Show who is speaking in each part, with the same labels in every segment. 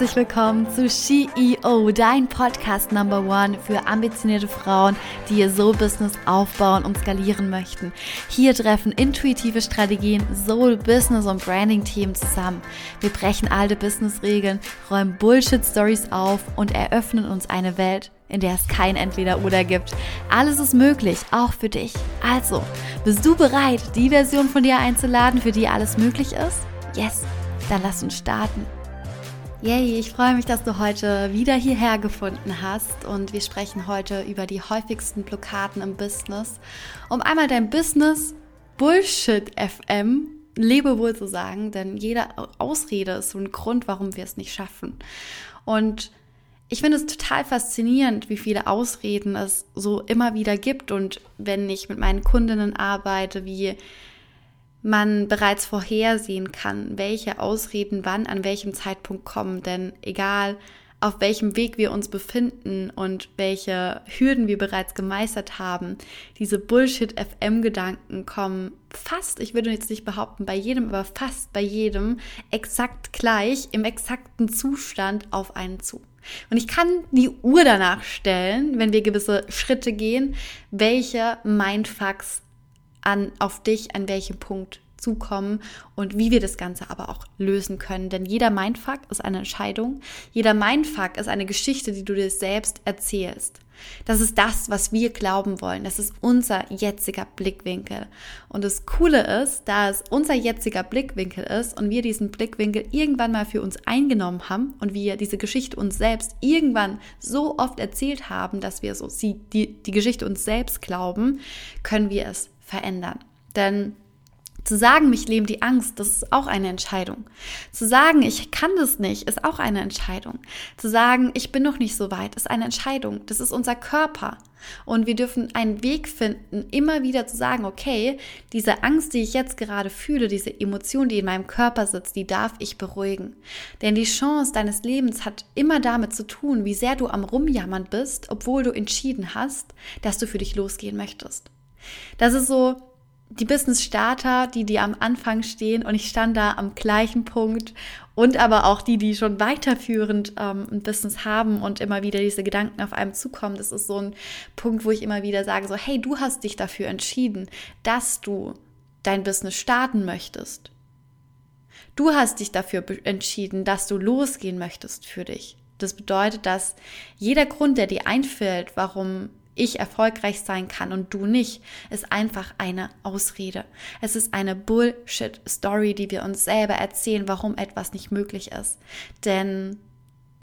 Speaker 1: herzlich willkommen zu CEO, dein Podcast Number One für ambitionierte Frauen, die ihr Soul-Business aufbauen und skalieren möchten. Hier treffen intuitive Strategien, Soul-Business und Branding-Team zusammen. Wir brechen alte Business-Regeln, räumen Bullshit-Stories auf und eröffnen uns eine Welt, in der es kein Entweder-Oder gibt. Alles ist möglich, auch für dich. Also, bist du bereit, die Version von dir einzuladen, für die alles möglich ist? Yes, dann lass uns starten. Yay, ich freue mich, dass du heute wieder hierher gefunden hast. Und wir sprechen heute über die häufigsten Blockaden im Business, um einmal dein Business Bullshit FM Lebewohl zu sagen, denn jede Ausrede ist so ein Grund, warum wir es nicht schaffen. Und ich finde es total faszinierend, wie viele Ausreden es so immer wieder gibt. Und wenn ich mit meinen Kundinnen arbeite, wie man bereits vorhersehen kann, welche Ausreden wann an welchem Zeitpunkt kommen. Denn egal, auf welchem Weg wir uns befinden und welche Hürden wir bereits gemeistert haben, diese Bullshit-FM-Gedanken kommen fast, ich würde jetzt nicht behaupten bei jedem, aber fast bei jedem exakt gleich, im exakten Zustand auf einen zu. Und ich kann die Uhr danach stellen, wenn wir gewisse Schritte gehen, welche Mindfucks an, auf dich an welchem Punkt zukommen und wie wir das Ganze aber auch lösen können. Denn jeder Mindfuck ist eine Entscheidung. Jeder Mindfuck ist eine Geschichte, die du dir selbst erzählst. Das ist das, was wir glauben wollen. Das ist unser jetziger Blickwinkel. Und das Coole ist, da es unser jetziger Blickwinkel ist und wir diesen Blickwinkel irgendwann mal für uns eingenommen haben und wir diese Geschichte uns selbst irgendwann so oft erzählt haben, dass wir so die, die Geschichte uns selbst glauben, können wir es verändern. Denn zu sagen, mich lähmt die Angst, das ist auch eine Entscheidung. Zu sagen, ich kann das nicht, ist auch eine Entscheidung. Zu sagen, ich bin noch nicht so weit, ist eine Entscheidung. Das ist unser Körper. Und wir dürfen einen Weg finden, immer wieder zu sagen, okay, diese Angst, die ich jetzt gerade fühle, diese Emotion, die in meinem Körper sitzt, die darf ich beruhigen. Denn die Chance deines Lebens hat immer damit zu tun, wie sehr du am Rumjammern bist, obwohl du entschieden hast, dass du für dich losgehen möchtest. Das ist so die Business Starter, die die am Anfang stehen und ich stand da am gleichen Punkt und aber auch die, die schon weiterführend ähm, ein Business haben und immer wieder diese Gedanken auf einem zukommen. Das ist so ein Punkt, wo ich immer wieder sage, so hey, du hast dich dafür entschieden, dass du dein Business starten möchtest. Du hast dich dafür entschieden, dass du losgehen möchtest für dich. Das bedeutet, dass jeder Grund, der dir einfällt, warum ich erfolgreich sein kann und du nicht, ist einfach eine Ausrede. Es ist eine Bullshit-Story, die wir uns selber erzählen, warum etwas nicht möglich ist. Denn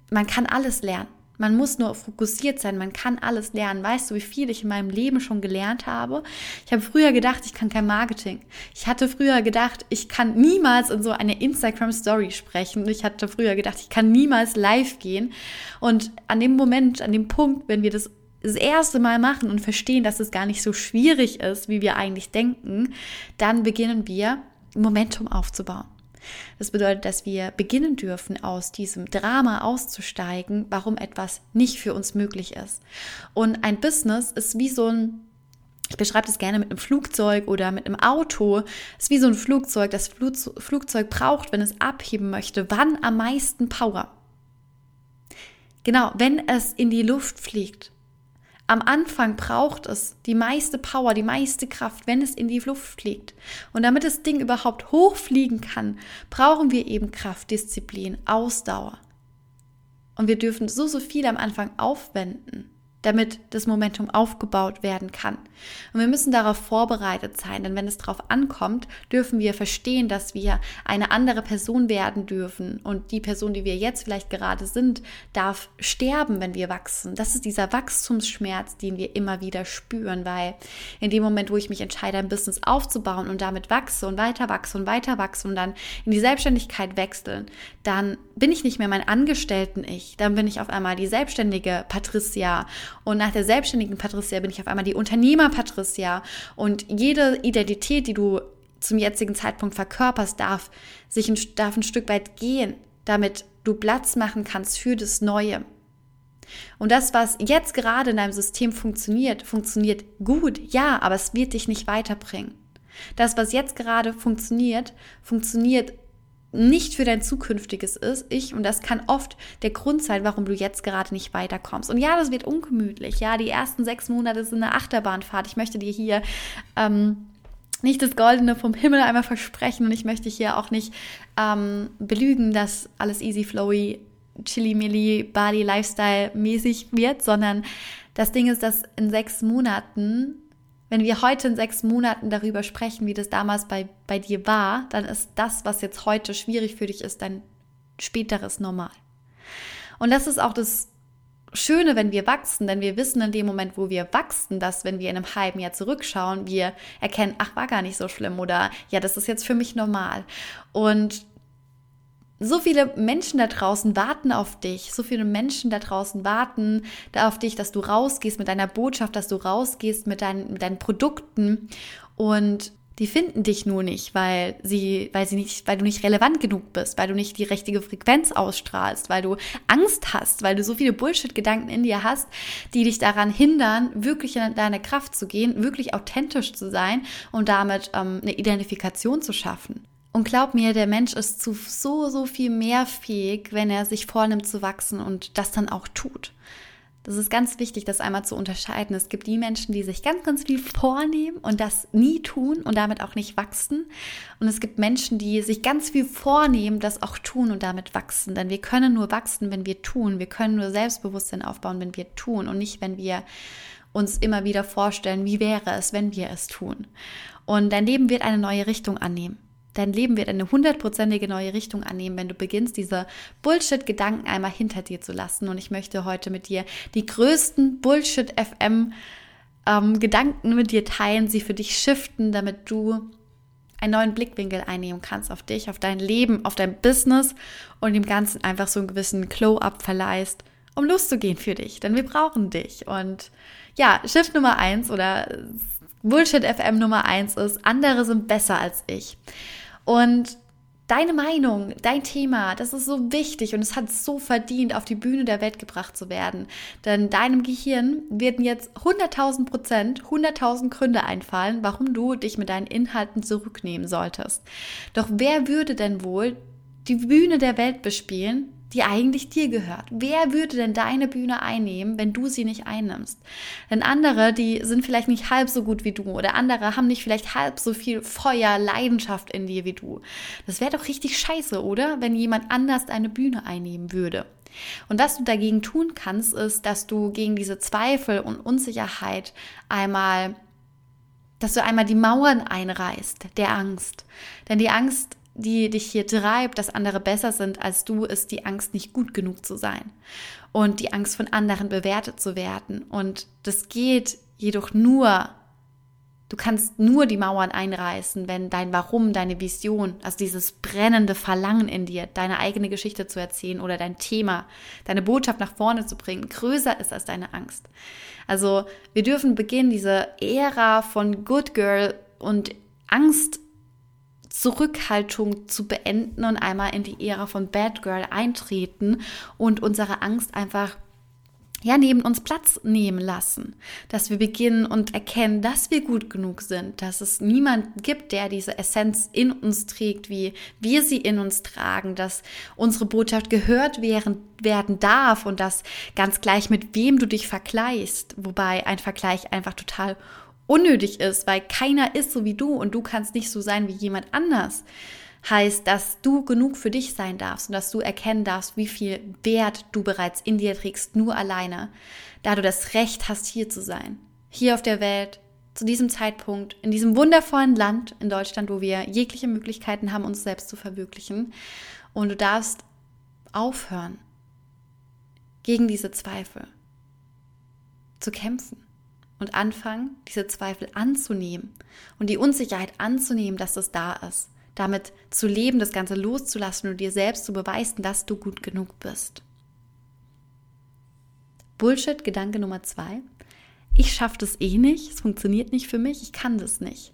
Speaker 1: man kann alles lernen. Man muss nur fokussiert sein, man kann alles lernen. Weißt du, wie viel ich in meinem Leben schon gelernt habe? Ich habe früher gedacht, ich kann kein Marketing. Ich hatte früher gedacht, ich kann niemals in so eine Instagram Story sprechen. Ich hatte früher gedacht, ich kann niemals live gehen. Und an dem Moment, an dem Punkt, wenn wir das das erste Mal machen und verstehen, dass es gar nicht so schwierig ist, wie wir eigentlich denken, dann beginnen wir Momentum aufzubauen. Das bedeutet, dass wir beginnen dürfen, aus diesem Drama auszusteigen, warum etwas nicht für uns möglich ist. Und ein Business ist wie so ein ich beschreibe das gerne mit einem Flugzeug oder mit einem Auto. Ist wie so ein Flugzeug. Das Flugzeug braucht, wenn es abheben möchte, wann am meisten Power? Genau, wenn es in die Luft fliegt. Am Anfang braucht es die meiste Power, die meiste Kraft, wenn es in die Luft fliegt. Und damit das Ding überhaupt hochfliegen kann, brauchen wir eben Kraft, Disziplin, Ausdauer. Und wir dürfen so, so viel am Anfang aufwenden damit das Momentum aufgebaut werden kann. Und wir müssen darauf vorbereitet sein, denn wenn es darauf ankommt, dürfen wir verstehen, dass wir eine andere Person werden dürfen und die Person, die wir jetzt vielleicht gerade sind, darf sterben, wenn wir wachsen. Das ist dieser Wachstumsschmerz, den wir immer wieder spüren, weil in dem Moment, wo ich mich entscheide, ein Business aufzubauen und damit wachse und weiter wachse und weiter wachse und dann in die Selbstständigkeit wechseln, dann bin ich nicht mehr mein Angestellten-Ich, dann bin ich auf einmal die selbstständige Patricia und nach der selbstständigen Patricia bin ich auf einmal die Unternehmer-Patricia. Und jede Identität, die du zum jetzigen Zeitpunkt verkörperst, darf sich ein, darf ein Stück weit gehen, damit du Platz machen kannst für das Neue. Und das, was jetzt gerade in deinem System funktioniert, funktioniert gut, ja, aber es wird dich nicht weiterbringen. Das, was jetzt gerade funktioniert, funktioniert nicht für dein zukünftiges ist, ich, und das kann oft der Grund sein, warum du jetzt gerade nicht weiterkommst. Und ja, das wird ungemütlich. Ja, die ersten sechs Monate sind eine Achterbahnfahrt. Ich möchte dir hier ähm, nicht das Goldene vom Himmel einmal versprechen und ich möchte hier auch nicht ähm, belügen, dass alles easy flowy, chili milli, Body Lifestyle mäßig wird, sondern das Ding ist, dass in sechs Monaten wenn wir heute in sechs Monaten darüber sprechen, wie das damals bei, bei dir war, dann ist das, was jetzt heute schwierig für dich ist, dein späteres Normal. Und das ist auch das Schöne, wenn wir wachsen, denn wir wissen in dem Moment, wo wir wachsen, dass wenn wir in einem halben Jahr zurückschauen, wir erkennen, ach, war gar nicht so schlimm oder ja, das ist jetzt für mich normal. Und so viele Menschen da draußen warten auf dich. So viele Menschen da draußen warten auf dich, dass du rausgehst mit deiner Botschaft, dass du rausgehst mit deinen, mit deinen Produkten. Und die finden dich nur nicht, weil sie, weil sie nicht, weil du nicht relevant genug bist, weil du nicht die richtige Frequenz ausstrahlst, weil du Angst hast, weil du so viele Bullshit-Gedanken in dir hast, die dich daran hindern, wirklich in deine Kraft zu gehen, wirklich authentisch zu sein und damit ähm, eine Identifikation zu schaffen. Und glaub mir, der Mensch ist zu so, so viel mehr fähig, wenn er sich vornimmt zu wachsen und das dann auch tut. Das ist ganz wichtig, das einmal zu unterscheiden. Es gibt die Menschen, die sich ganz, ganz viel vornehmen und das nie tun und damit auch nicht wachsen. Und es gibt Menschen, die sich ganz viel vornehmen, das auch tun und damit wachsen. Denn wir können nur wachsen, wenn wir tun. Wir können nur Selbstbewusstsein aufbauen, wenn wir tun und nicht, wenn wir uns immer wieder vorstellen, wie wäre es, wenn wir es tun. Und dein Leben wird eine neue Richtung annehmen. Dein Leben wird eine hundertprozentige neue Richtung annehmen, wenn du beginnst, diese Bullshit-Gedanken einmal hinter dir zu lassen. Und ich möchte heute mit dir die größten Bullshit-FM ähm, mit dir teilen, sie für dich shiften, damit du einen neuen Blickwinkel einnehmen kannst auf dich, auf dein Leben, auf dein Business und dem Ganzen einfach so einen gewissen Glow-up verleihst, um loszugehen für dich. Denn wir brauchen dich. Und ja, Shift Nummer eins oder Bullshit FM Nummer eins ist, andere sind besser als ich. Und deine Meinung, dein Thema, das ist so wichtig und es hat so verdient, auf die Bühne der Welt gebracht zu werden. Denn deinem Gehirn werden jetzt 100.000 Prozent, 100.000 Gründe einfallen, warum du dich mit deinen Inhalten zurücknehmen solltest. Doch wer würde denn wohl die Bühne der Welt bespielen, die eigentlich dir gehört. Wer würde denn deine Bühne einnehmen, wenn du sie nicht einnimmst? Denn andere, die sind vielleicht nicht halb so gut wie du oder andere haben nicht vielleicht halb so viel Feuer, Leidenschaft in dir wie du. Das wäre doch richtig scheiße, oder? Wenn jemand anders deine Bühne einnehmen würde. Und was du dagegen tun kannst, ist, dass du gegen diese Zweifel und Unsicherheit einmal dass du einmal die Mauern einreißt der Angst. Denn die Angst die dich hier treibt, dass andere besser sind als du, ist die Angst, nicht gut genug zu sein und die Angst von anderen bewertet zu werden. Und das geht jedoch nur, du kannst nur die Mauern einreißen, wenn dein Warum, deine Vision, also dieses brennende Verlangen in dir, deine eigene Geschichte zu erzählen oder dein Thema, deine Botschaft nach vorne zu bringen, größer ist als deine Angst. Also wir dürfen beginnen, diese Ära von Good Girl und Angst Zurückhaltung zu beenden und einmal in die Ära von Bad Girl eintreten und unsere Angst einfach ja, neben uns Platz nehmen lassen, dass wir beginnen und erkennen, dass wir gut genug sind, dass es niemanden gibt, der diese Essenz in uns trägt, wie wir sie in uns tragen, dass unsere Botschaft gehört werden, werden darf und dass ganz gleich mit wem du dich vergleichst, wobei ein Vergleich einfach total unnötig ist, weil keiner ist so wie du und du kannst nicht so sein wie jemand anders, heißt, dass du genug für dich sein darfst und dass du erkennen darfst, wie viel Wert du bereits in dir trägst, nur alleine, da du das Recht hast, hier zu sein. Hier auf der Welt, zu diesem Zeitpunkt, in diesem wundervollen Land in Deutschland, wo wir jegliche Möglichkeiten haben, uns selbst zu verwirklichen. Und du darfst aufhören, gegen diese Zweifel zu kämpfen und anfangen, diese Zweifel anzunehmen und die Unsicherheit anzunehmen, dass es da ist. Damit zu leben, das Ganze loszulassen und dir selbst zu beweisen, dass du gut genug bist. Bullshit, Gedanke Nummer zwei. Ich schaffe das eh nicht, es funktioniert nicht für mich, ich kann das nicht.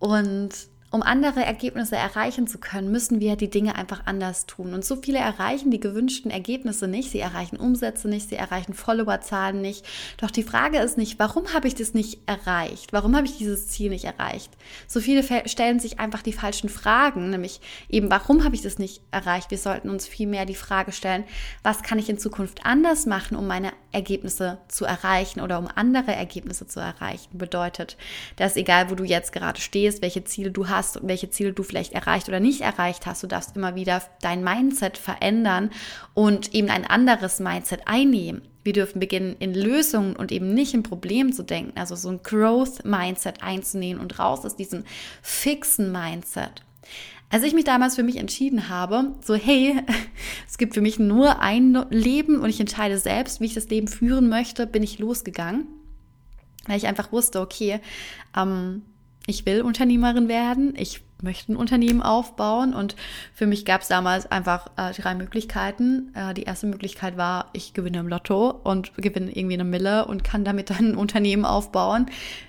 Speaker 1: Und um andere Ergebnisse erreichen zu können, müssen wir die Dinge einfach anders tun. Und so viele erreichen die gewünschten Ergebnisse nicht. Sie erreichen Umsätze nicht, sie erreichen Followerzahlen nicht. Doch die Frage ist nicht, warum habe ich das nicht erreicht? Warum habe ich dieses Ziel nicht erreicht? So viele stellen sich einfach die falschen Fragen, nämlich eben, warum habe ich das nicht erreicht? Wir sollten uns vielmehr die Frage stellen, was kann ich in Zukunft anders machen, um meine Ergebnisse zu erreichen oder um andere Ergebnisse zu erreichen? Bedeutet, dass egal, wo du jetzt gerade stehst, welche Ziele du hast, hast und welche Ziele du vielleicht erreicht oder nicht erreicht hast. Du darfst immer wieder dein Mindset verändern und eben ein anderes Mindset einnehmen. Wir dürfen beginnen, in Lösungen und eben nicht in Problemen zu denken, also so ein Growth-Mindset einzunehmen und raus aus diesem fixen Mindset. Als ich mich damals für mich entschieden habe, so hey, es gibt für mich nur ein Leben und ich entscheide selbst, wie ich das Leben führen möchte, bin ich losgegangen, weil ich einfach wusste, okay, ähm, ich will Unternehmerin werden, ich möchte ein Unternehmen aufbauen und für mich gab es damals einfach äh, drei Möglichkeiten. Äh, die erste Möglichkeit war, ich gewinne im Lotto und gewinne irgendwie eine Mille und kann damit dann ein Unternehmen aufbauen.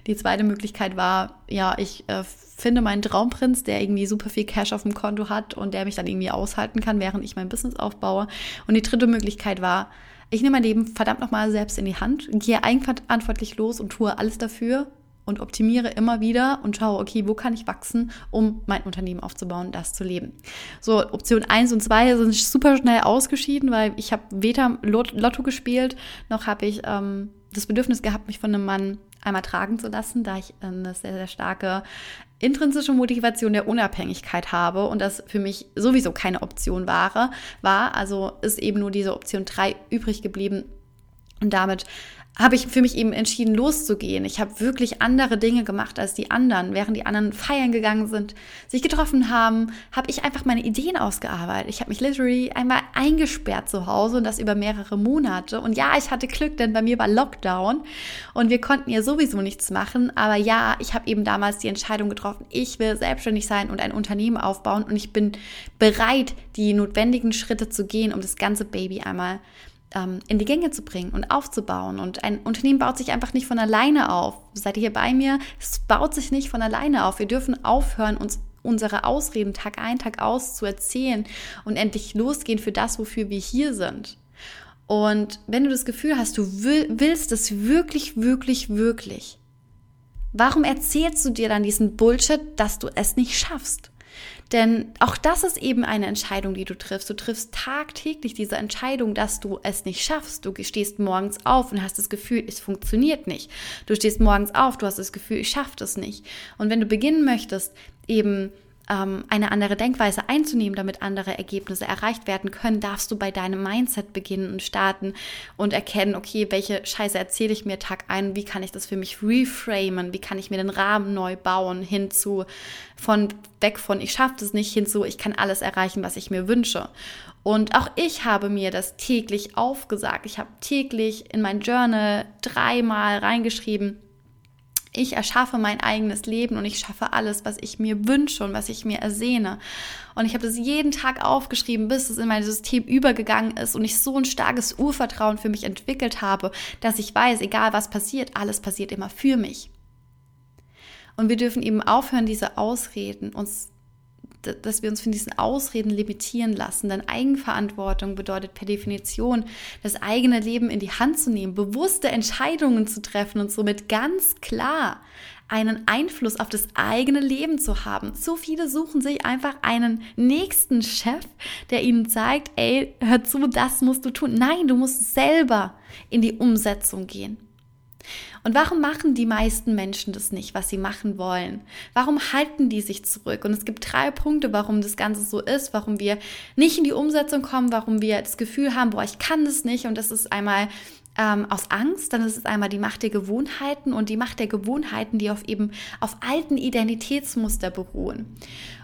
Speaker 1: Die zweite Möglichkeit war, ja, ich äh, finde meinen Traumprinz, der irgendwie super viel Cash auf dem Konto hat und der mich dann irgendwie aushalten kann, während ich mein Business aufbaue. Und die dritte Möglichkeit war, ich nehme mein Leben verdammt nochmal selbst in die Hand, gehe eigenverantwortlich los und tue alles dafür, und optimiere immer wieder und schaue, okay, wo kann ich wachsen, um mein Unternehmen aufzubauen, das zu leben. So, Option 1 und 2 sind super schnell ausgeschieden, weil ich habe weder Lotto gespielt, noch habe ich ähm, das Bedürfnis gehabt, mich von einem Mann einmal tragen zu lassen, da ich eine sehr, sehr starke intrinsische Motivation der Unabhängigkeit habe und das für mich sowieso keine Option war, war. Also ist eben nur diese Option 3 übrig geblieben. Und damit habe ich für mich eben entschieden, loszugehen. Ich habe wirklich andere Dinge gemacht als die anderen. Während die anderen feiern gegangen sind, sich getroffen haben, habe ich einfach meine Ideen ausgearbeitet. Ich habe mich literally einmal eingesperrt zu Hause und das über mehrere Monate. Und ja, ich hatte Glück, denn bei mir war Lockdown und wir konnten ja sowieso nichts machen. Aber ja, ich habe eben damals die Entscheidung getroffen, ich will selbstständig sein und ein Unternehmen aufbauen und ich bin bereit, die notwendigen Schritte zu gehen, um das ganze Baby einmal in die Gänge zu bringen und aufzubauen. Und ein Unternehmen baut sich einfach nicht von alleine auf. Seid ihr hier bei mir? Es baut sich nicht von alleine auf. Wir dürfen aufhören, uns unsere Ausreden Tag ein, Tag aus zu erzählen und endlich losgehen für das, wofür wir hier sind. Und wenn du das Gefühl hast, du willst es wirklich, wirklich, wirklich, warum erzählst du dir dann diesen Bullshit, dass du es nicht schaffst? Denn auch das ist eben eine Entscheidung, die du triffst. Du triffst tagtäglich diese Entscheidung, dass du es nicht schaffst. Du stehst morgens auf und hast das Gefühl, es funktioniert nicht. Du stehst morgens auf, du hast das Gefühl, ich schaffe das nicht. Und wenn du beginnen möchtest, eben eine andere Denkweise einzunehmen, damit andere Ergebnisse erreicht werden können, darfst du bei deinem Mindset beginnen und starten und erkennen, okay, welche Scheiße erzähle ich mir Tag ein, wie kann ich das für mich reframen, wie kann ich mir den Rahmen neu bauen, hinzu von weg von ich schaffe das nicht, hinzu ich kann alles erreichen, was ich mir wünsche. Und auch ich habe mir das täglich aufgesagt. Ich habe täglich in mein Journal dreimal reingeschrieben, ich erschaffe mein eigenes Leben und ich schaffe alles, was ich mir wünsche und was ich mir ersehne. Und ich habe das jeden Tag aufgeschrieben, bis es in mein System übergegangen ist und ich so ein starkes Urvertrauen für mich entwickelt habe, dass ich weiß, egal was passiert, alles passiert immer für mich. Und wir dürfen eben aufhören, diese Ausreden uns dass wir uns von diesen Ausreden limitieren lassen. Denn Eigenverantwortung bedeutet per Definition, das eigene Leben in die Hand zu nehmen, bewusste Entscheidungen zu treffen und somit ganz klar einen Einfluss auf das eigene Leben zu haben. So viele suchen sich einfach einen nächsten Chef, der ihnen zeigt, ey, hör zu, das musst du tun. Nein, du musst selber in die Umsetzung gehen. Und warum machen die meisten Menschen das nicht, was sie machen wollen? Warum halten die sich zurück? Und es gibt drei Punkte, warum das Ganze so ist, warum wir nicht in die Umsetzung kommen, warum wir das Gefühl haben, boah, ich kann das nicht. Und das ist einmal ähm, aus Angst, dann ist es einmal die Macht der Gewohnheiten und die Macht der Gewohnheiten, die auf eben auf alten Identitätsmuster beruhen.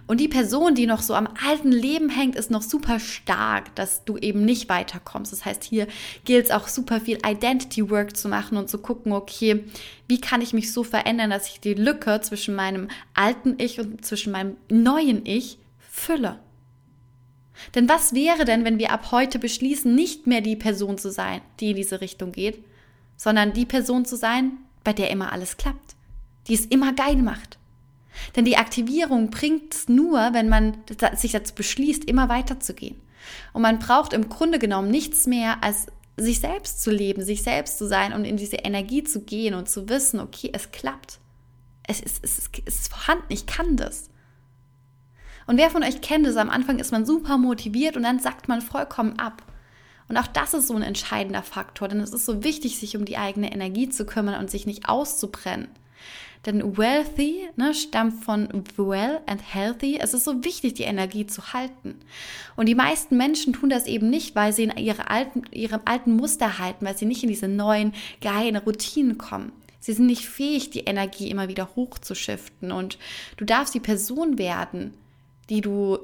Speaker 1: Und die Person, die noch so am alten Leben hängt, ist noch super stark, dass du eben nicht weiterkommst. Das heißt, hier gilt es auch super viel Identity Work zu machen und zu gucken, okay, wie kann ich mich so verändern, dass ich die Lücke zwischen meinem alten Ich und zwischen meinem neuen Ich fülle. Denn was wäre denn, wenn wir ab heute beschließen, nicht mehr die Person zu sein, die in diese Richtung geht, sondern die Person zu sein, bei der immer alles klappt, die es immer geil macht, Denn die Aktivierung bringt es nur, wenn man sich dazu beschließt, immer weiterzugehen. Und man braucht im Grunde genommen nichts mehr als sich selbst zu leben, sich selbst zu sein und in diese Energie zu gehen und zu wissen, okay, es klappt. Es ist, es ist, es ist vorhanden, ich kann das. Und wer von euch kennt es? Am Anfang ist man super motiviert und dann sackt man vollkommen ab. Und auch das ist so ein entscheidender Faktor, denn es ist so wichtig, sich um die eigene Energie zu kümmern und sich nicht auszubrennen. Denn wealthy ne, stammt von well and healthy. Es ist so wichtig, die Energie zu halten. Und die meisten Menschen tun das eben nicht, weil sie in ihre alten, ihrem alten Muster halten, weil sie nicht in diese neuen, geilen Routinen kommen. Sie sind nicht fähig, die Energie immer wieder hochzuschiften. Und du darfst die Person werden, die du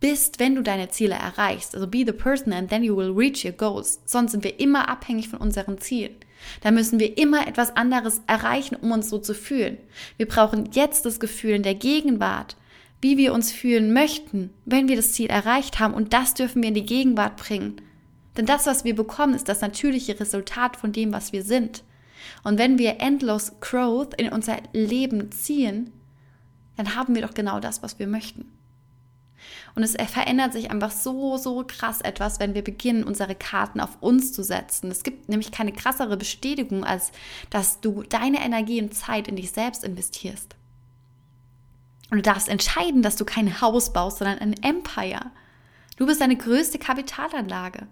Speaker 1: bist, wenn du deine Ziele erreichst. Also be the person and then you will reach your goals. Sonst sind wir immer abhängig von unseren Zielen. Da müssen wir immer etwas anderes erreichen, um uns so zu fühlen. Wir brauchen jetzt das Gefühl in der Gegenwart, wie wir uns fühlen möchten, wenn wir das Ziel erreicht haben. Und das dürfen wir in die Gegenwart bringen. Denn das, was wir bekommen, ist das natürliche Resultat von dem, was wir sind. Und wenn wir endlos Growth in unser Leben ziehen, dann haben wir doch genau das, was wir möchten. Und es verändert sich einfach so, so krass etwas, wenn wir beginnen, unsere Karten auf uns zu setzen. Es gibt nämlich keine krassere Bestätigung, als dass du deine Energie und Zeit in dich selbst investierst. Und du darfst entscheiden, dass du kein Haus baust, sondern ein Empire. Du bist deine größte Kapitalanlage.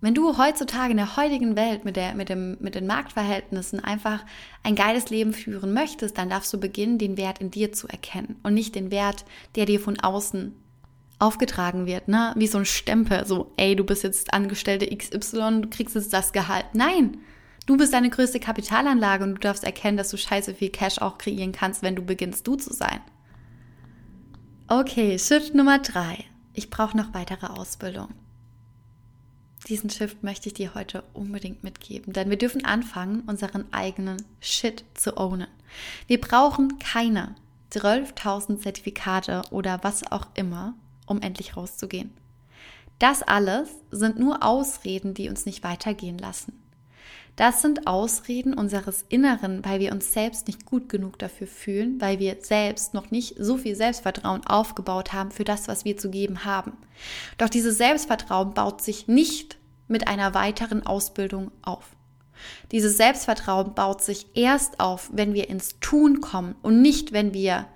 Speaker 1: Wenn du heutzutage in der heutigen Welt mit, der, mit, dem, mit den Marktverhältnissen einfach ein geiles Leben führen möchtest, dann darfst du beginnen, den Wert in dir zu erkennen und nicht den Wert, der dir von außen aufgetragen wird, ne? Wie so ein Stempel, so, ey, du bist jetzt Angestellte XY, du kriegst jetzt das Gehalt. Nein! Du bist deine größte Kapitalanlage und du darfst erkennen, dass du scheiße viel Cash auch kreieren kannst, wenn du beginnst, du zu sein. Okay, Shift Nummer drei. Ich brauche noch weitere Ausbildung. Diesen Shift möchte ich dir heute unbedingt mitgeben, denn wir dürfen anfangen, unseren eigenen Shit zu ownen. Wir brauchen keine 12.000 Zertifikate oder was auch immer, um endlich rauszugehen. Das alles sind nur Ausreden, die uns nicht weitergehen lassen. Das sind Ausreden unseres Inneren, weil wir uns selbst nicht gut genug dafür fühlen, weil wir selbst noch nicht so viel Selbstvertrauen aufgebaut haben für das, was wir zu geben haben. Doch dieses Selbstvertrauen baut sich nicht mit einer weiteren Ausbildung auf. Dieses Selbstvertrauen baut sich erst auf, wenn wir ins Tun kommen und nicht, wenn wir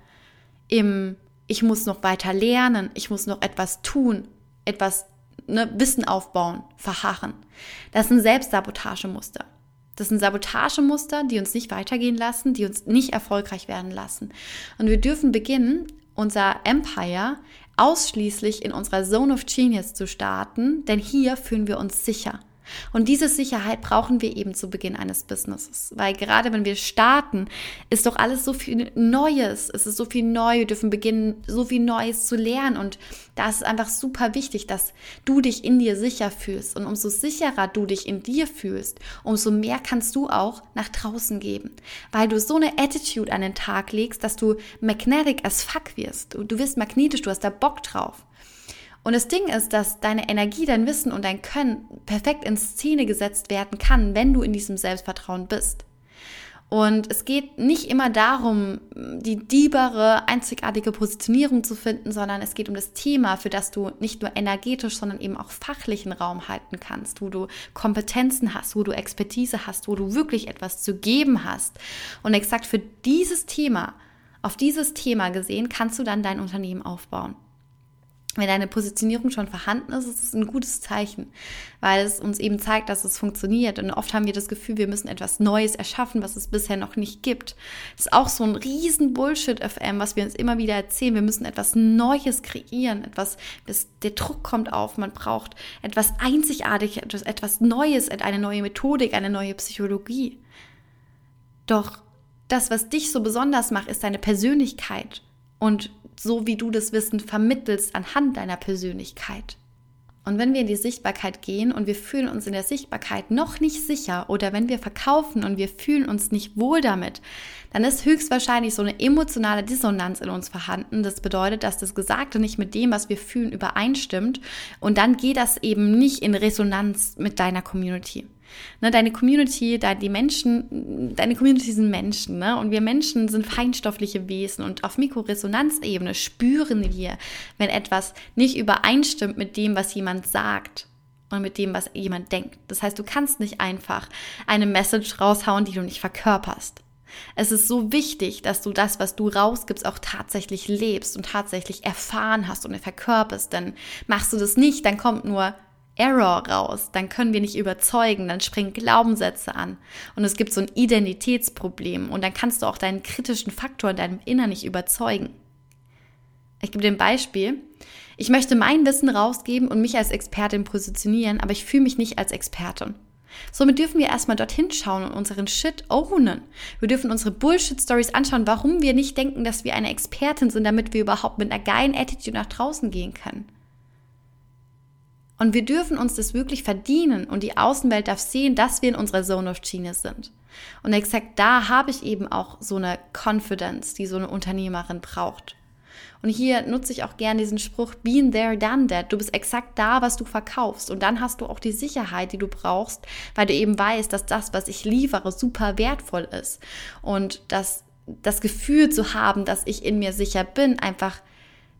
Speaker 1: im ich muss noch weiter lernen, ich muss noch etwas tun, etwas ne, Wissen aufbauen, verharren. Das sind Selbstsabotagemuster. Das sind Sabotagemuster, die uns nicht weitergehen lassen, die uns nicht erfolgreich werden lassen. Und wir dürfen beginnen, unser Empire ausschließlich in unserer Zone of Genius zu starten, denn hier fühlen wir uns sicher. Und diese Sicherheit brauchen wir eben zu Beginn eines Businesses, weil gerade wenn wir starten, ist doch alles so viel Neues. Es ist so viel neu, wir dürfen beginnen, so viel Neues zu lernen und da ist es einfach super wichtig, dass du dich in dir sicher fühlst und umso sicherer du dich in dir fühlst, umso mehr kannst du auch nach draußen geben, weil du so eine Attitude an den Tag legst, dass du magnetic as fuck wirst. Du wirst magnetisch, du hast da Bock drauf. Und das Ding ist, dass deine Energie, dein Wissen und dein Können perfekt in Szene gesetzt werden kann, wenn du in diesem Selbstvertrauen bist. Und es geht nicht immer darum, die diebere, einzigartige Positionierung zu finden, sondern es geht um das Thema, für das du nicht nur energetisch, sondern eben auch fachlichen Raum halten kannst, wo du Kompetenzen hast, wo du Expertise hast, wo du wirklich etwas zu geben hast. Und exakt für dieses Thema, auf dieses Thema gesehen, kannst du dann dein Unternehmen aufbauen wenn deine Positionierung schon vorhanden ist, ist es ein gutes Zeichen, weil es uns eben zeigt, dass es funktioniert. Und oft haben wir das Gefühl, wir müssen etwas Neues erschaffen, was es bisher noch nicht gibt. Das ist auch so ein riesen Bullshit-FM, was wir uns immer wieder erzählen. Wir müssen etwas Neues kreieren, etwas, das, der Druck kommt auf, man braucht etwas Einzigartiges, etwas, etwas Neues, eine neue Methodik, eine neue Psychologie. Doch das, was dich so besonders macht, ist deine Persönlichkeit und so wie du das Wissen vermittelst anhand deiner Persönlichkeit. Und wenn wir in die Sichtbarkeit gehen und wir fühlen uns in der Sichtbarkeit noch nicht sicher oder wenn wir verkaufen und wir fühlen uns nicht wohl damit, dann ist höchstwahrscheinlich so eine emotionale Dissonanz in uns vorhanden. Das bedeutet, dass das Gesagte nicht mit dem, was wir fühlen, übereinstimmt und dann geht das eben nicht in Resonanz mit deiner Community. Ne, deine Community, die Menschen, deine Community sind Menschen, ne? Und wir Menschen sind feinstoffliche Wesen und auf Mikroresonanzebene spüren wir, wenn etwas nicht übereinstimmt mit dem, was jemand sagt und mit dem, was jemand denkt. Das heißt, du kannst nicht einfach eine Message raushauen, die du nicht verkörperst. Es ist so wichtig, dass du das, was du rausgibst, auch tatsächlich lebst und tatsächlich erfahren hast und verkörperst. Denn machst du das nicht, dann kommt nur Error raus, dann können wir nicht überzeugen, dann springen Glaubenssätze an und es gibt so ein Identitätsproblem und dann kannst du auch deinen kritischen Faktor in deinem Innern nicht überzeugen. Ich gebe dir ein Beispiel. Ich möchte mein Wissen rausgeben und mich als Expertin positionieren, aber ich fühle mich nicht als Expertin. Somit dürfen wir erstmal dorthin schauen und unseren Shit ownen. Wir dürfen unsere Bullshit-Stories anschauen, warum wir nicht denken, dass wir eine Expertin sind, damit wir überhaupt mit einer geilen Attitude nach draußen gehen können. Und wir dürfen uns das wirklich verdienen und die Außenwelt darf sehen, dass wir in unserer Zone of Genius sind. Und exakt da habe ich eben auch so eine Confidence, die so eine Unternehmerin braucht. Und hier nutze ich auch gerne diesen Spruch, been there, done that. Du bist exakt da, was du verkaufst. Und dann hast du auch die Sicherheit, die du brauchst, weil du eben weißt, dass das, was ich liefere, super wertvoll ist. Und dass das Gefühl zu haben, dass ich in mir sicher bin, einfach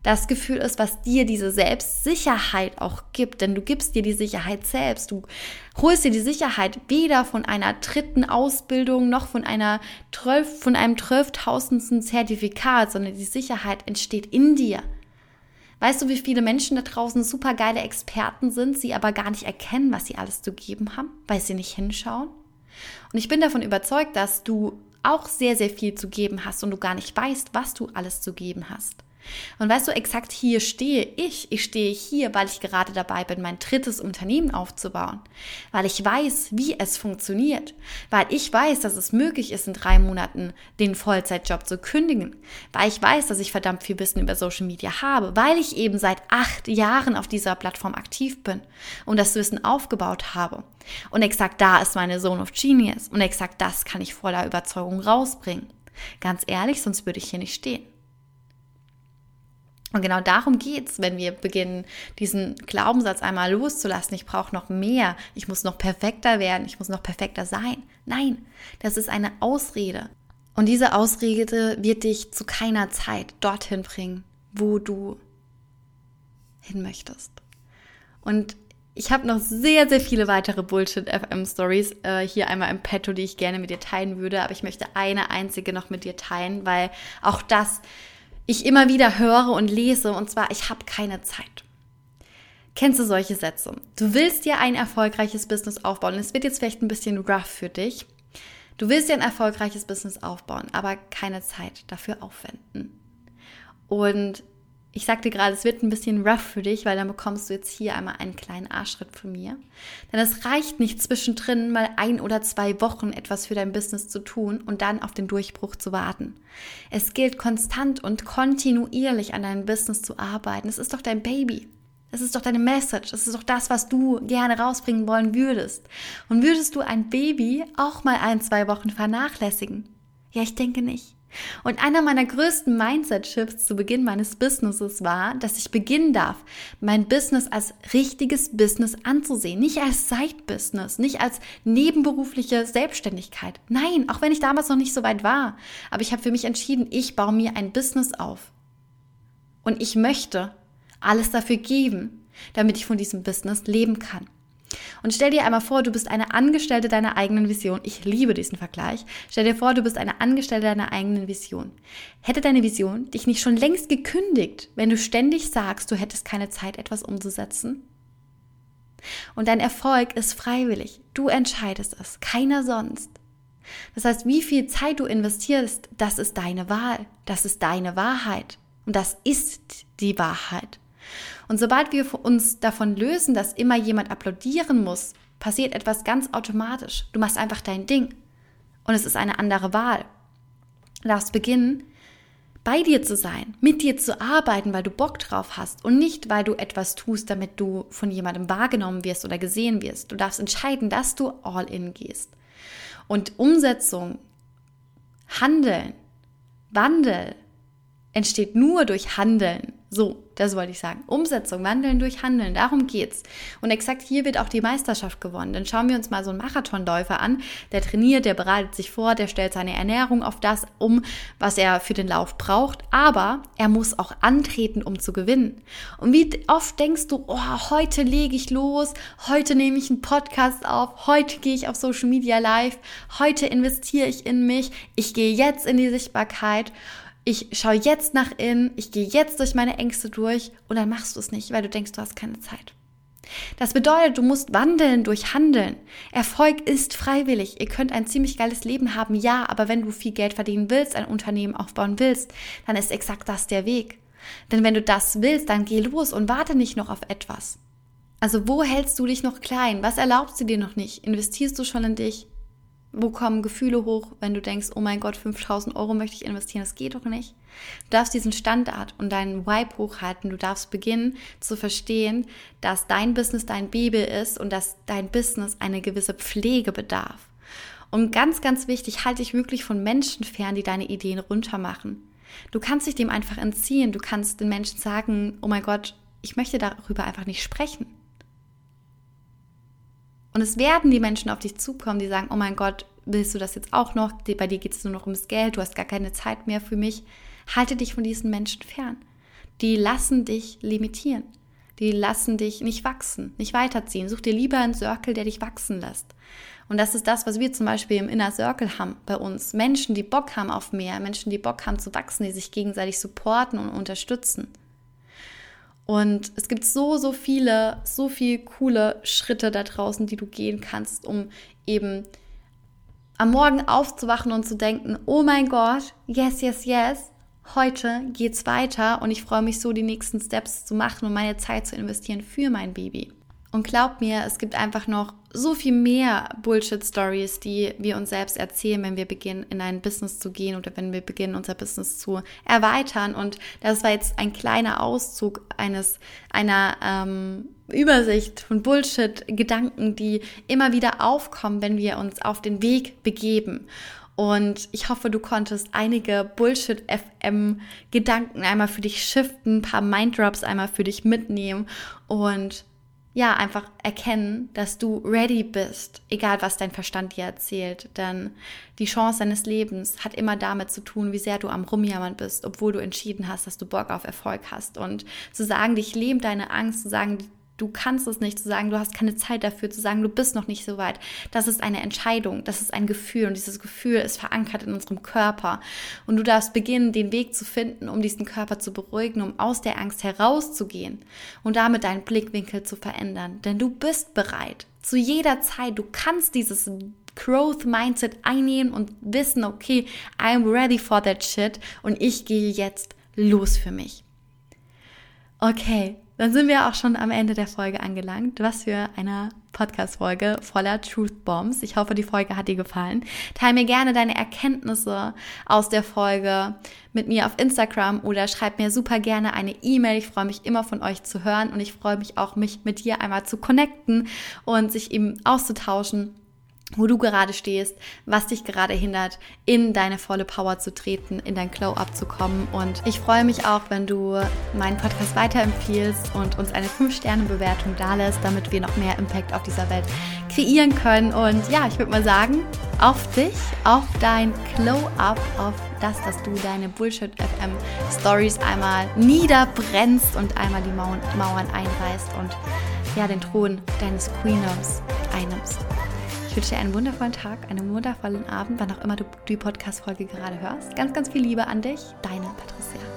Speaker 1: das Gefühl ist, was dir diese Selbstsicherheit auch gibt. Denn du gibst dir die Sicherheit selbst. Du holst dir die Sicherheit weder von einer dritten Ausbildung noch von einer 12, von einem zwölftausendsten Zertifikat, sondern die Sicherheit entsteht in dir. Weißt du, wie viele Menschen da draußen super geile Experten sind, sie aber gar nicht erkennen, was sie alles zu geben haben, weil sie nicht hinschauen? Und ich bin davon überzeugt, dass du auch sehr, sehr viel zu geben hast und du gar nicht weißt, was du alles zu geben hast. Und weißt du, exakt hier stehe ich. Ich stehe hier, weil ich gerade dabei bin, mein drittes Unternehmen aufzubauen. Weil ich weiß, wie es funktioniert. Weil ich weiß, dass es möglich ist, in drei Monaten den Vollzeitjob zu kündigen. Weil ich weiß, dass ich verdammt viel Wissen über Social Media habe. Weil ich eben seit acht Jahren auf dieser Plattform aktiv bin und das Wissen aufgebaut habe. Und exakt da ist meine Zone of Genius. Und exakt das kann ich voller Überzeugung rausbringen. Ganz ehrlich, sonst würde ich hier nicht stehen. Und genau darum geht es, wenn wir beginnen, diesen Glaubenssatz einmal loszulassen, ich brauche noch mehr, ich muss noch perfekter werden, ich muss noch perfekter sein. Nein, das ist eine Ausrede. Und diese Ausrede wird dich zu keiner Zeit dorthin bringen, wo du hin möchtest. Und ich habe noch sehr, sehr viele weitere Bullshit-FM-Stories äh, hier einmal im Petto, die ich gerne mit dir teilen würde, aber ich möchte eine einzige noch mit dir teilen, weil auch das ich immer wieder höre und lese, und zwar, ich habe keine Zeit. Kennst du solche Sätze? Du willst dir ein erfolgreiches Business aufbauen. Es wird jetzt vielleicht ein bisschen rough für dich. Du willst dir ein erfolgreiches Business aufbauen, aber keine Zeit dafür aufwenden. Und ich sagte gerade, es wird ein bisschen rough für dich, weil dann bekommst du jetzt hier einmal einen kleinen Arschritt von mir. Denn es reicht nicht zwischendrin mal ein oder zwei Wochen etwas für dein Business zu tun und dann auf den Durchbruch zu warten. Es gilt konstant und kontinuierlich an deinem Business zu arbeiten. Es ist doch dein Baby. Es ist doch deine Message. Es ist doch das, was du gerne rausbringen wollen würdest. Und würdest du ein Baby auch mal ein, zwei Wochen vernachlässigen? Ja, ich denke nicht. Und einer meiner größten Mindset-Shifts zu Beginn meines Businesses war, dass ich beginnen darf, mein Business als richtiges Business anzusehen. Nicht als Side-Business, nicht als nebenberufliche Selbstständigkeit. Nein, auch wenn ich damals noch nicht so weit war. Aber ich habe für mich entschieden, ich baue mir ein Business auf. Und ich möchte alles dafür geben, damit ich von diesem Business leben kann. Und stell dir einmal vor, du bist eine Angestellte deiner eigenen Vision. Ich liebe diesen Vergleich. Stell dir vor, du bist eine Angestellte deiner eigenen Vision. Hätte deine Vision dich nicht schon längst gekündigt, wenn du ständig sagst, du hättest keine Zeit, etwas umzusetzen? Und dein Erfolg ist freiwillig. Du entscheidest es, keiner sonst. Das heißt, wie viel Zeit du investierst, das ist deine Wahl, das ist deine Wahrheit. Und das ist die Wahrheit. Und sobald wir uns davon lösen, dass immer jemand applaudieren muss, passiert etwas ganz automatisch. Du machst einfach dein Ding. Und es ist eine andere Wahl. Du darfst beginnen, bei dir zu sein, mit dir zu arbeiten, weil du Bock drauf hast und nicht, weil du etwas tust, damit du von jemandem wahrgenommen wirst oder gesehen wirst. Du darfst entscheiden, dass du all in gehst. Und Umsetzung, Handeln, Wandel entsteht nur durch Handeln So, das wollte ich sagen. Umsetzung, Wandeln durch Handeln, darum geht's. Und exakt hier wird auch die Meisterschaft gewonnen. Dann schauen wir uns mal so einen Marathonläufer an. Der trainiert, der bereitet sich vor, der stellt seine Ernährung auf das um, was er für den Lauf braucht. Aber er muss auch antreten, um zu gewinnen. Und wie oft denkst du, oh, heute lege ich los, heute nehme ich einen Podcast auf, heute gehe ich auf Social Media live, heute investiere ich in mich, ich gehe jetzt in die Sichtbarkeit ich schaue jetzt nach innen, ich gehe jetzt durch meine Ängste durch und dann machst du es nicht, weil du denkst, du hast keine Zeit. Das bedeutet, du musst wandeln durch Handeln. Erfolg ist freiwillig. Ihr könnt ein ziemlich geiles Leben haben, ja, aber wenn du viel Geld verdienen willst, ein Unternehmen aufbauen willst, dann ist exakt das der Weg. Denn wenn du das willst, dann geh los und warte nicht noch auf etwas. Also wo hältst du dich noch klein? Was erlaubst du dir noch nicht? Investierst du schon in dich? Wo kommen Gefühle hoch, wenn du denkst, oh mein Gott, 5000 Euro möchte ich investieren, das geht doch nicht. Du darfst diesen Standard und deinen Vibe hochhalten. Du darfst beginnen zu verstehen, dass dein Business dein Baby ist und dass dein Business eine gewisse Pflege bedarf. Und ganz, ganz wichtig, halte dich wirklich von Menschen fern, die deine Ideen runtermachen. Du kannst dich dem einfach entziehen. Du kannst den Menschen sagen, oh mein Gott, ich möchte darüber einfach nicht sprechen. Und es werden die Menschen auf dich zukommen, die sagen, oh mein Gott, willst du das jetzt auch noch? Bei dir geht es nur noch ums Geld, du hast gar keine Zeit mehr für mich. Halte dich von diesen Menschen fern. Die lassen dich limitieren. Die lassen dich nicht wachsen, nicht weiterziehen. Such dir lieber einen Circle, der dich wachsen lässt. Und das ist das, was wir zum Beispiel im Inner Circle haben bei uns. Menschen, die Bock haben auf mehr, Menschen, die Bock haben zu wachsen, die sich gegenseitig supporten und unterstützen. Und es gibt so, so viele, so viele coole Schritte da draußen, die du gehen kannst, um eben am Morgen aufzuwachen und zu denken, oh mein Gott, yes, yes, yes, heute geht's weiter und ich freue mich so, die nächsten Steps zu machen und meine Zeit zu investieren für mein Baby. Und glaub mir, es gibt einfach noch so viel mehr Bullshit-Stories, die wir uns selbst erzählen, wenn wir beginnen, in ein Business zu gehen oder wenn wir beginnen, unser Business zu erweitern. Und das war jetzt ein kleiner Auszug eines, einer ähm, Übersicht von Bullshit-Gedanken, die immer wieder aufkommen, wenn wir uns auf den Weg begeben. Und ich hoffe, du konntest einige Bullshit-FM-Gedanken einmal für dich shiften, ein paar Minddrops einmal für dich mitnehmen und ja, einfach erkennen, dass du ready bist, egal was dein Verstand dir erzählt. Denn die Chance deines Lebens hat immer damit zu tun, wie sehr du am Rumjammern bist, obwohl du entschieden hast, dass du Bock auf Erfolg hast. Und zu sagen, dich lähmt deine Angst, zu sagen, du kannst es nicht, zu sagen, du hast keine Zeit dafür, zu sagen, du bist noch nicht so weit. Das ist eine Entscheidung, das ist ein Gefühl und dieses Gefühl ist verankert in unserem Körper. Und du darfst beginnen, den Weg zu finden, um diesen Körper zu beruhigen, um aus der Angst herauszugehen und damit deinen Blickwinkel zu verändern. Denn du bist bereit. Zu jeder Zeit, du kannst dieses Growth Mindset einnehmen und wissen, okay, I'm ready for that shit und ich gehe jetzt los für mich. Okay, dann sind wir auch schon am Ende der Folge angelangt. Was für eine Podcast-Folge voller Truth Bombs. Ich hoffe, die Folge hat dir gefallen. Teil mir gerne deine Erkenntnisse aus der Folge mit mir auf Instagram oder schreib mir super gerne eine E-Mail. Ich freue mich immer von euch zu hören und ich freue mich auch, mich mit dir einmal zu connecten und sich eben auszutauschen wo du gerade stehst, was dich gerade hindert, in deine volle Power zu treten, in dein Glow-Up zu kommen. Und ich freue mich auch, wenn du meinen Podcast weiterempfiehlst und uns eine 5-Sterne-Bewertung dalässt, damit wir noch mehr Impact auf dieser Welt kreieren können. Und ja, ich würde mal sagen, auf dich, auf dein Glow-Up, auf das, dass du deine Bullshit-FM-Stories einmal niederbrennst und einmal die Mauern, einreißt und ja, den Thron deines Queendoms einnimmst. Ich wünsche dir einen wundervollen Tag, einen wundervollen Abend, wann auch immer du die Podcast-Folge gerade hörst. Ganz, ganz viel Liebe an dich, deine Patricia.